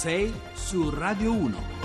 6 su Radio 1.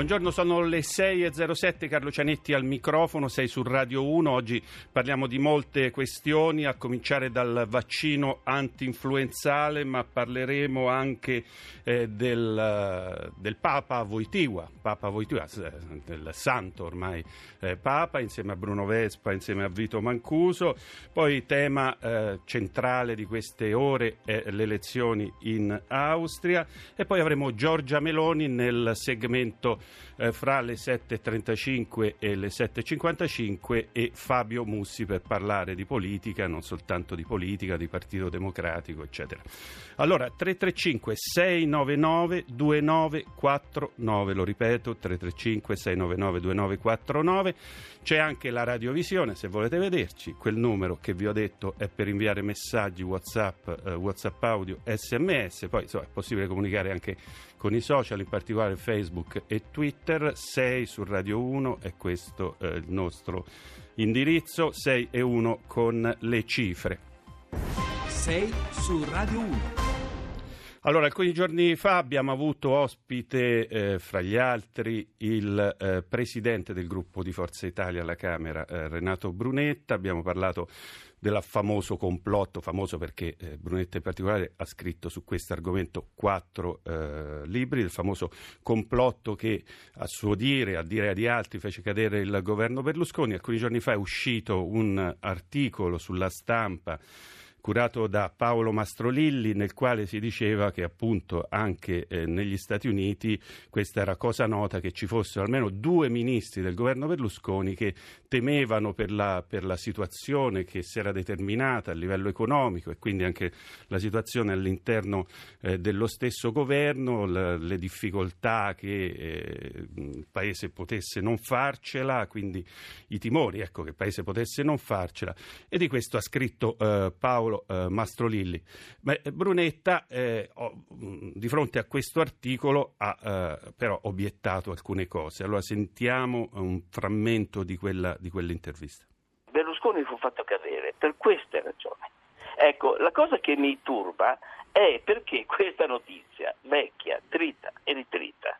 Buongiorno, sono le 6.07, Carlo Cianetti al microfono, sei su Radio 1. Oggi parliamo di molte questioni, a cominciare dal vaccino anti-influenzale, ma parleremo anche eh, del, del, Papa Voitiva, Papa Voitiva, eh, del santo ormai eh, Papa, insieme a Bruno Vespa, insieme a Vito Mancuso. Poi tema eh, centrale di queste ore è le elezioni in Austria e poi avremo Giorgia Meloni nel segmento eh, fra le 7.35 e le 7.55 e Fabio Mussi per parlare di politica, non soltanto di politica, di Partito Democratico, eccetera. Allora, 335 699 2949, lo ripeto, 335 699 2949. C'è anche la radiovisione, se volete vederci, quel numero che vi ho detto è per inviare messaggi WhatsApp, eh, WhatsApp audio, SMS, poi insomma, è possibile comunicare anche con i social, in particolare Facebook e Twitter. 6 su Radio 1 è questo eh, il nostro indirizzo, 6 e 1 con le cifre. 6 su Radio 1. Allora, alcuni giorni fa abbiamo avuto ospite, eh, fra gli altri, il eh, presidente del gruppo di Forza Italia alla Camera, eh, Renato Brunetta. Abbiamo parlato del famoso complotto, famoso perché eh, Brunetta in particolare ha scritto su questo argomento quattro eh, libri, del famoso complotto che a suo dire, a dire di altri, fece cadere il governo Berlusconi. Alcuni giorni fa è uscito un articolo sulla stampa curato da Paolo Mastrolilli, nel quale si diceva che appunto anche eh, negli Stati Uniti questa era cosa nota che ci fossero almeno due ministri del governo Berlusconi che temevano per la, per la situazione che si era determinata a livello economico e quindi anche la situazione all'interno eh, dello stesso governo, le, le difficoltà che eh, il Paese potesse non farcela, quindi i timori ecco, che il Paese potesse non farcela. E di questo ha scritto eh, Paolo Paolo eh, Mastrolilli. Beh, Brunetta, eh, oh, di fronte a questo articolo, ha eh, però obiettato alcune cose. Allora sentiamo un frammento di, quella, di quell'intervista. Berlusconi fu fatto cadere per queste ragioni. Ecco, la cosa che mi turba è perché questa notizia vecchia, trita e ritrita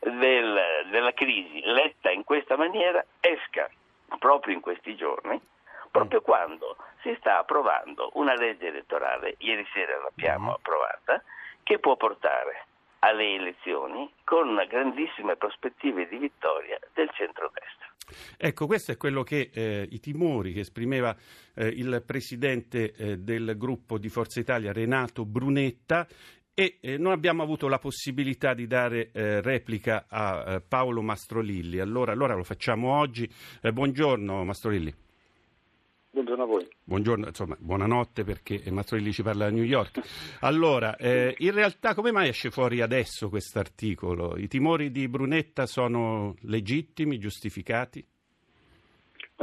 del, della crisi, letta in questa maniera, esca proprio in questi giorni proprio quando si sta approvando una legge elettorale, ieri sera l'abbiamo mm. approvata, che può portare alle elezioni con grandissime prospettive di vittoria del centrodestra. Ecco, questo è quello che eh, i timori che esprimeva eh, il presidente eh, del gruppo di Forza Italia, Renato Brunetta, e eh, non abbiamo avuto la possibilità di dare eh, replica a eh, Paolo Mastrolilli. Allora, allora, lo facciamo oggi. Buongiorno Mastrolilli. Buongiorno a voi. Buongiorno, insomma, buonanotte perché Mazzolilli ci parla da New York. Allora, eh, in realtà come mai esce fuori adesso questo articolo? I timori di Brunetta sono legittimi, giustificati?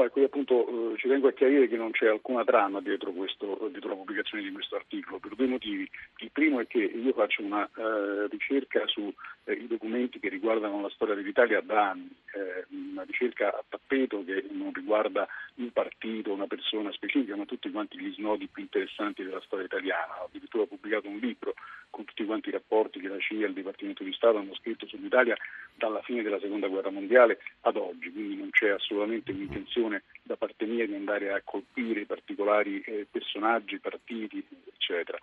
Qui appunto eh, ci tengo a chiarire che non c'è alcuna trama dietro, questo, dietro, la pubblicazione di questo articolo per due motivi. Il primo è che io faccio una eh, ricerca sui eh, documenti che riguardano la storia dell'Italia da anni, eh, una ricerca a tappeto che non riguarda un partito, una persona specifica, ma tutti quanti gli snodi più interessanti della storia italiana. Ho addirittura pubblicato un libro con tutti quanti i rapporti che la CIA e il Dipartimento di Stato hanno scritto sull'Italia dalla fine della Seconda Guerra Mondiale ad oggi, quindi non c'è assolutamente un'intenzione intenzione da parte mia di andare a colpire particolari eh, personaggi, partiti, eccetera.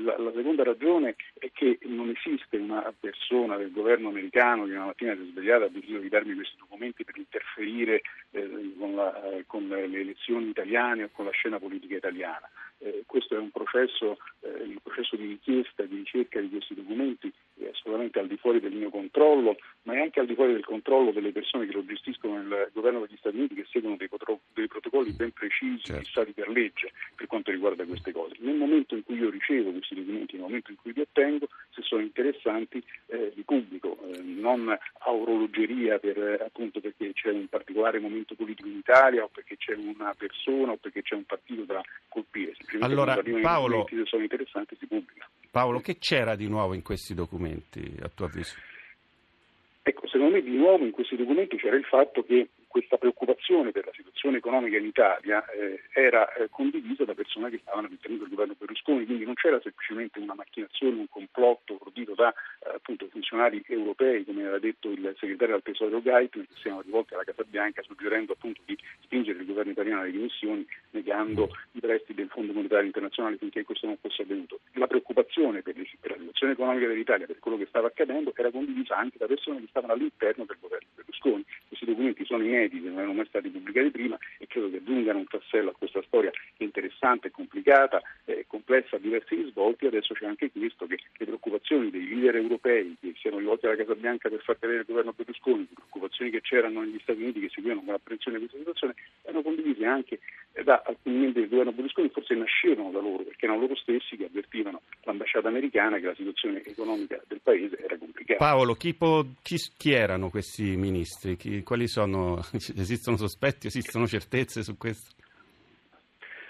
La, la, seconda ragione è che non esiste una persona del governo americano che una mattina si è svegliata e ha deciso di darmi questi documenti per interferire eh, con, la, eh, con, le elezioni italiane o con la scena politica italiana. Eh, questo è un processo, eh, il processo di richiesta di ricerca di questi documenti è assolutamente al di fuori del mio controllo, ma è anche al di fuori del controllo delle persone che lo gestiscono nel governo degli Stati Uniti che seguono dei, dei protocolli ben precisi, certo. fissati per legge per quanto riguarda queste cose. Nel momento in cui io ricevo questi documenti, nel momento in cui li ottengo, se sono interessanti eh, li pubblico, eh, non a orologeria per, appunto perché c'è un particolare momento politico in Italia o perché c'è una persona o perché c'è un partito da colpire. Allora, Paolo, se sono interessanti si pubblica. Paolo, che c'era di nuovo in questi documenti, a tuo avviso? Ecco, secondo me di nuovo in questi documenti c'era il fatto che questa preoccupazione per la situazione economica in Italia eh, era eh, condivisa da persone che stavano all'interno del governo Berlusconi, quindi non c'era semplicemente una macchinazione, un complotto ordito da eh, appunto, funzionari europei, come aveva detto il segretario al Tesoro Geithner, che siamo rivolti alla Casa Bianca suggerendo appunto di spingere il governo italiano alle dimissioni negando i prestiti del Fondo Monetario Internazionale finché questo non fosse avvenuto. La preoccupazione per, la situazione economica dell'Italia, per quello che stava accadendo, era condivisa anche da persone che stavano all'interno del governo Berlusconi. Questi documenti sono inediti, non erano mai stati pubblicati prima e credo che aggiungano un tassello a questa storia interessante, complicata, eh, complessa, a diversi risvolti. Adesso c'è anche questo che le preoccupazioni dei leader europei che siano rivolti alla Casa Bianca per far cadere il governo Berlusconi, le preoccupazioni che c'erano negli Stati Uniti che seguivano con apprensione questa situazione, erano condivise anche da alcuni membri del governo Berlusconi, forse nascevano da loro, perché erano loro stessi che avvertivano l'ambasciata americana che la situazione economica del paese era complicata. Paolo, chi, po- chi, chi erano questi ministri? Chi, quali sono? Esistono sospetti, esistono certezze su questo?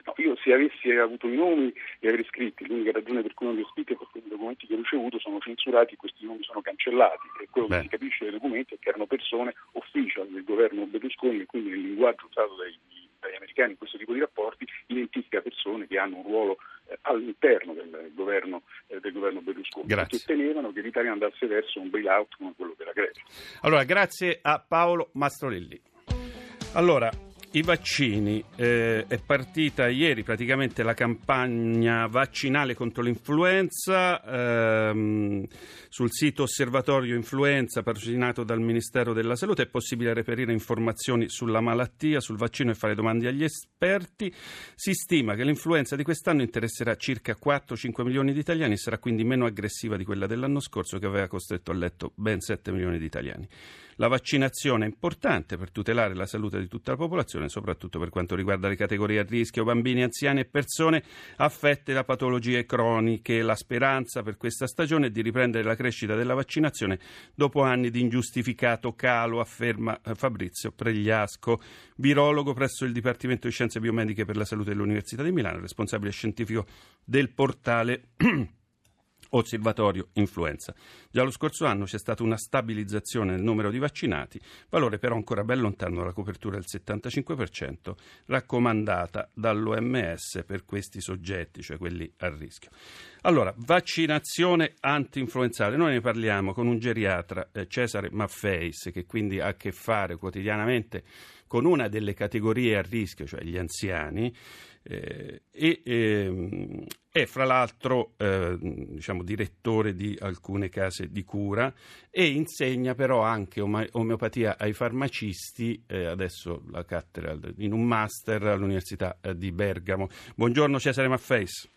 No, io se avessi avuto i nomi li avrei scritti, l'unica ragione per cui non li ho scritti è perché i documenti che ho ricevuto sono censurati e questi nomi sono cancellati e quello Beh. che si capisce dai documenti è che erano persone official del governo Berlusconi e quindi nel linguaggio usato dai dagli americani in questo tipo di rapporti identifica persone che hanno un ruolo eh, all'interno del governo, eh, del governo Berlusconi grazie. che temevano che l'Italia andasse verso un bailout come quello della Grecia. Allora, grazie a Paolo Mastrolelli. Allora, i vaccini, eh, è partita ieri praticamente la campagna vaccinale contro l'influenza ehm, sul sito Osservatorio Influenza patrocinato dal Ministero della Salute è possibile reperire informazioni sulla malattia, sul vaccino e fare domande agli esperti. Si stima che l'influenza di quest'anno interesserà circa 4-5 milioni di italiani e sarà quindi meno aggressiva di quella dell'anno scorso che aveva costretto a letto ben 7 milioni di italiani. La vaccinazione è importante per tutelare la salute di tutta la popolazione, soprattutto per quanto riguarda le categorie a rischio, bambini, anziani e persone affette da patologie croniche. La speranza per questa stagione è di riprendere la crescita della vaccinazione dopo anni di ingiustificato calo, afferma eh, Fabrizio Pregliasco, virologo presso il Dipartimento di Scienze Biomediche per la Salute dell'Università di Milano, responsabile scientifico del portale Osservatorio Influenza. Già lo scorso anno c'è stata una stabilizzazione nel numero di vaccinati, valore però ancora ben lontano dalla copertura del 75% raccomandata dall'OMS per questi soggetti, cioè quelli a rischio. Allora, vaccinazione anti-influenzale. Noi ne parliamo con un geriatra, eh, Cesare Maffeis, che quindi ha a che fare quotidianamente con una delle categorie a rischio, cioè gli anziani, eh, e, eh, è fra l'altro eh, diciamo, direttore di alcune case di cura e insegna però anche omeopatia ai farmacisti, eh, adesso la cattedra in un master all'Università eh, di Bergamo. Buongiorno Cesare Maffeis.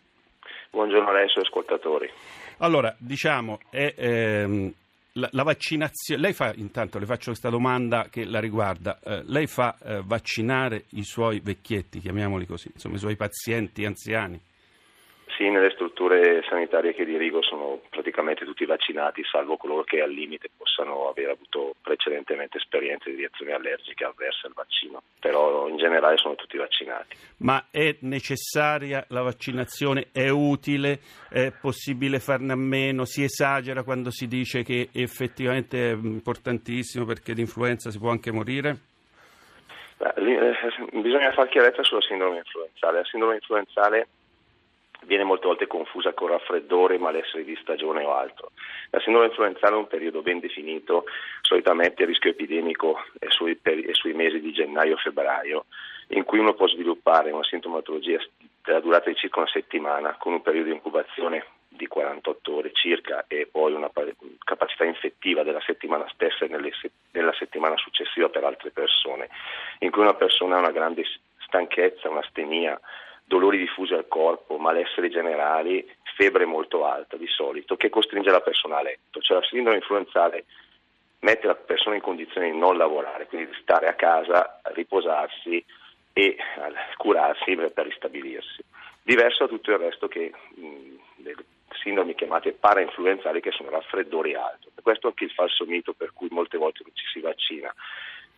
Buongiorno a lei e ai suoi ascoltatori. Allora, diciamo, è, ehm, la, la, vaccinazione, lei fa, intanto le faccio questa domanda che la riguarda, eh, lei fa eh, vaccinare i suoi vecchietti, chiamiamoli così, insomma i suoi pazienti anziani? Sì, nelle strutture sanitarie che dirigo sono praticamente tutti vaccinati, salvo coloro che al limite possano aver avuto precedentemente esperienze di reazioni allergiche avverse al vaccino, però in generale sono tutti vaccinati. Ma è necessaria la vaccinazione? È utile? È possibile farne a meno? Si esagera quando si dice che effettivamente è importantissimo perché di influenza si può anche morire? Beh, eh, bisogna fare chiarezza sulla sindrome influenzale. La sindrome influenzale viene molte volte confusa con raffreddore, malessere di stagione o altro. La sindrome influenzale è un periodo ben definito, solitamente il rischio epidemico è sui, per, è sui mesi di gennaio-febbraio, in cui uno può sviluppare una sintomatologia della durata di circa una settimana, con un periodo di incubazione di 48 ore circa e poi una capacità infettiva della settimana stessa e nella settimana successiva per altre persone, in cui una persona ha una grande stanchezza, un'astenia, dolori diffusi al corpo, malesseri generali, febbre molto alta di solito, che costringe la persona a letto. Cioè la sindrome influenzale mette la persona in condizione di non lavorare, quindi di stare a casa, riposarsi e curarsi per ristabilirsi. Diverso da tutto il resto che mh, delle sindromi chiamate parainfluenzali che sono raffreddori alti. Questo è anche il falso mito per cui molte volte non ci si vaccina.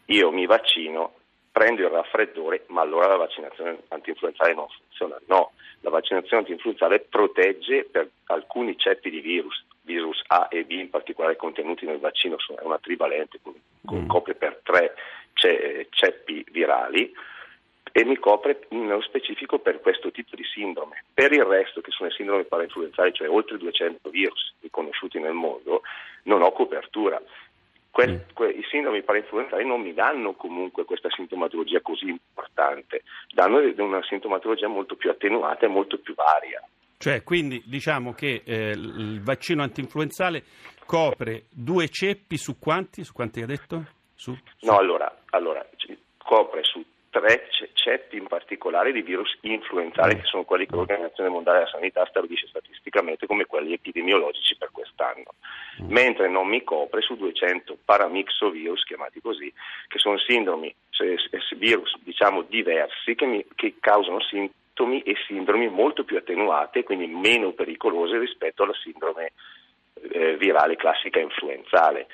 Io mi vaccino prendo il raffreddore, ma allora la vaccinazione antinfluenzale non funziona. No, la vaccinazione antinfluenzale protegge per alcuni ceppi di virus virus A e B, in particolare contenuti nel vaccino, è una trivalente con Mm. copre per tre ce- ceppi virali e mi copre nello specifico per questo tipo di sindrome. Per il resto, che sono le sindrome parainfluenzali, cioè oltre 200 virus riconosciuti nel mondo, non ho copertura. Que- que- I sindromi parainfluenzali non mi danno comunque questa sintomatologia così importante, danno una sintomatologia molto più attenuata e molto più varia. Cioè, quindi diciamo che eh, il vaccino antinfluenzale copre due ceppi su quanti? Su quanti hai detto? Su? No, allora, allora copre su tre ce- ceppi in particolare di virus influenzali, che sono quelli che l'Organizzazione Mondiale della Sanità stabilisce statisticamente come quelli epidemiologici per quest'anno, mentre non mi copre su 200 paramixovirus, chiamati così, che sono sindromi, se- virus diciamo diversi che, mi- che causano sintomi e sindromi molto più attenuate, quindi meno pericolose rispetto alla sindrome eh, virale classica influenzale.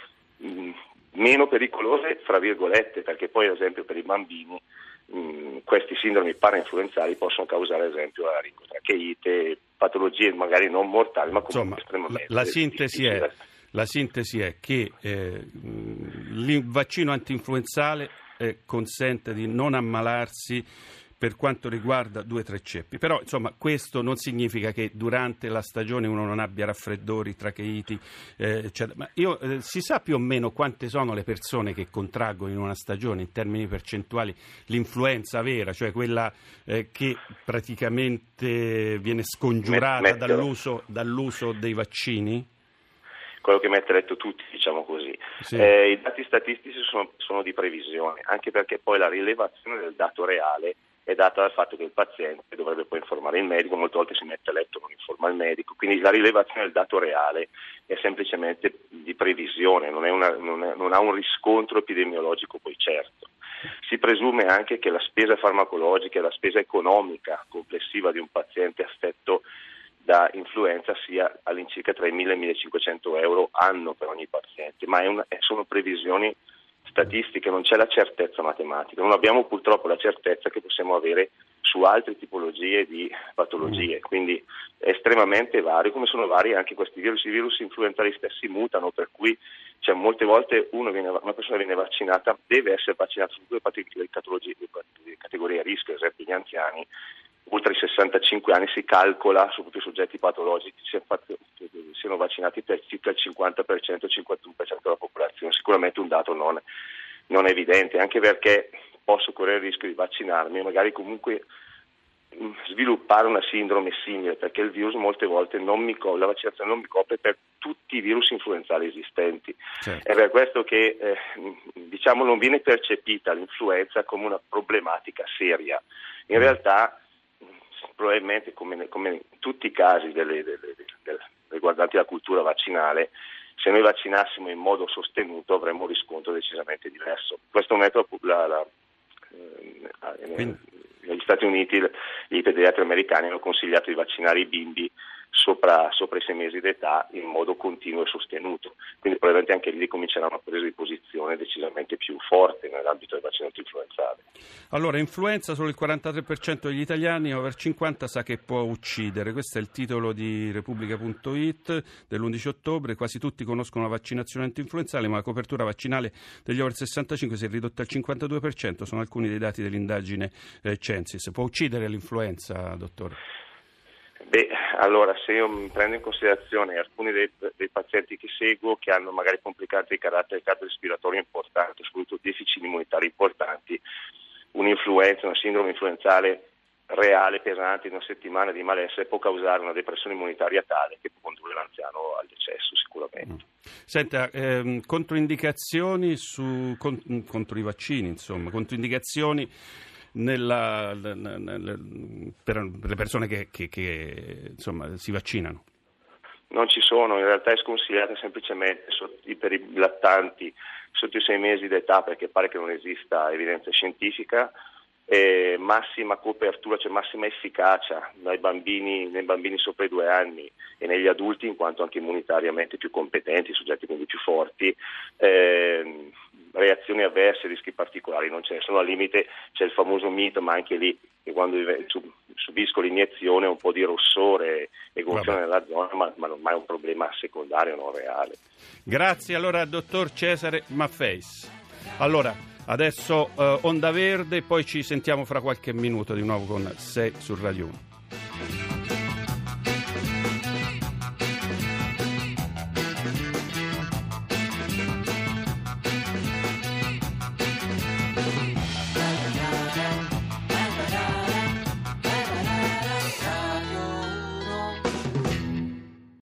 Meno pericolose, fra virgolette, perché poi ad esempio per i bambini mh, questi sindromi parainfluenzali possono causare ad esempio la rincotracheite, patologie magari non mortali, ma comunque Insomma, la, estremamente la sintesi è, la sintesi è che eh, il vaccino antinfluenzale eh, consente di non ammalarsi per quanto riguarda due o tre ceppi. Però, insomma, questo non significa che durante la stagione uno non abbia raffreddori, tracheiti, eh, eccetera. Ma io, eh, si sa più o meno quante sono le persone che contraggono in una stagione, in termini percentuali, l'influenza vera, cioè quella eh, che praticamente viene scongiurata Met- dall'uso, dall'uso dei vaccini? quello che mette a letto tutti, diciamo così. Sì. Eh, I dati statistici sono, sono di previsione, anche perché poi la rilevazione del dato reale è data dal fatto che il paziente dovrebbe poi informare il medico, molte volte si mette a letto e non informa il medico, quindi la rilevazione del dato reale è semplicemente di previsione, non, una- non è- non ha un riscontro epidemiologico poi certo. Si presume anche che la spesa farmacologica e la spesa economica complessiva di un paziente affetto da influenza sia all'incirca tra i 1.000 e i 1.500 euro anno per ogni paziente, ma una- sono previsioni statistiche, non c'è la certezza matematica, non abbiamo purtroppo la certezza che possiamo avere su altre tipologie di patologie, quindi è estremamente vario, come sono vari anche questi virus, i virus influenzali stessi mutano, per cui cioè, molte volte viene- una persona viene vaccinata, deve essere vaccinata su due categorie, a rischio, ad esempio gli anziani, oltre i 65 anni si calcola, soprattutto i soggetti patologici, siano, vaccinati per circa il 50%, 51% della popolazione, sicuramente un dato non, non evidente, anche perché posso correre il rischio di vaccinarmi e magari comunque mh, sviluppare una sindrome simile, perché il virus molte volte non mi co- la vaccinazione non mi copre per tutti i virus influenzali esistenti. Certo. È per questo che eh, diciamo non viene percepita l'influenza come una problematica seria. In realtà, mh, probabilmente come, come in tutti i casi delle- delle- delle- riguardanti la cultura vaccinale, se noi vaccinassimo in modo sostenuto avremmo un riscontro decisamente diverso. Questo metodo la- la- eh, Quindi- negli Stati Uniti i pediatri americani hanno consigliato di vaccinare i bimbi sopra, sopra i sei mesi d'età in modo continuo e sostenuto. Quindi probabilmente anche lì comincerà una presa di posizione decisamente più forte nell'ambito del vaccino antinfluenzale. Allora, influenza solo il 43% degli italiani over 50 sa che può uccidere. Questo è il titolo di Repubblica.it dell'11 ottobre. Quasi tutti conoscono la vaccinazione antinfluenzale, ma la copertura vaccinale degli over 65 si è ridotta al 52%. Sono alcuni dei dati dell'indagine eh, Censis. Può uccidere l'influenza, dottore? Beh, allora se io prendo in considerazione alcuni dei, dei pazienti che seguo che hanno magari complicanze di carattere cardiorespiratorio importanti, soprattutto deficit immunitari importanti, un'influenza, una sindrome influenzale reale, pesante, in una settimana di malessere può causare una depressione immunitaria tale che può condurre l'anziano al decesso sicuramente. Senta, ehm, controindicazioni su, con- contro i vaccini, insomma, controindicazioni nella- nel- nel- per le persone che, che- che, insomma, si vaccinano. Non ci sono, in realtà è sconsigliata semplicemente per i lattanti sotto i sei mesi d'età perché pare che non esista evidenza scientifica, eh, massima copertura, cioè massima efficacia nei bambini, nei bambini sopra i due anni e negli adulti in quanto anche immunitariamente più competenti, soggetti quindi più forti, ehm, reazioni avverse, rischi particolari non ce ne sono, al limite c'è il famoso mito, ma anche lì che quando subisco l'iniezione un po' di rossore e gonfione nella zona, ma, ma, non è un problema secondario, non reale. Grazie allora dottor Cesare Maffeis. Allora, adesso eh, Onda Verde, poi ci sentiamo fra qualche minuto di nuovo con 6 su Radio 1.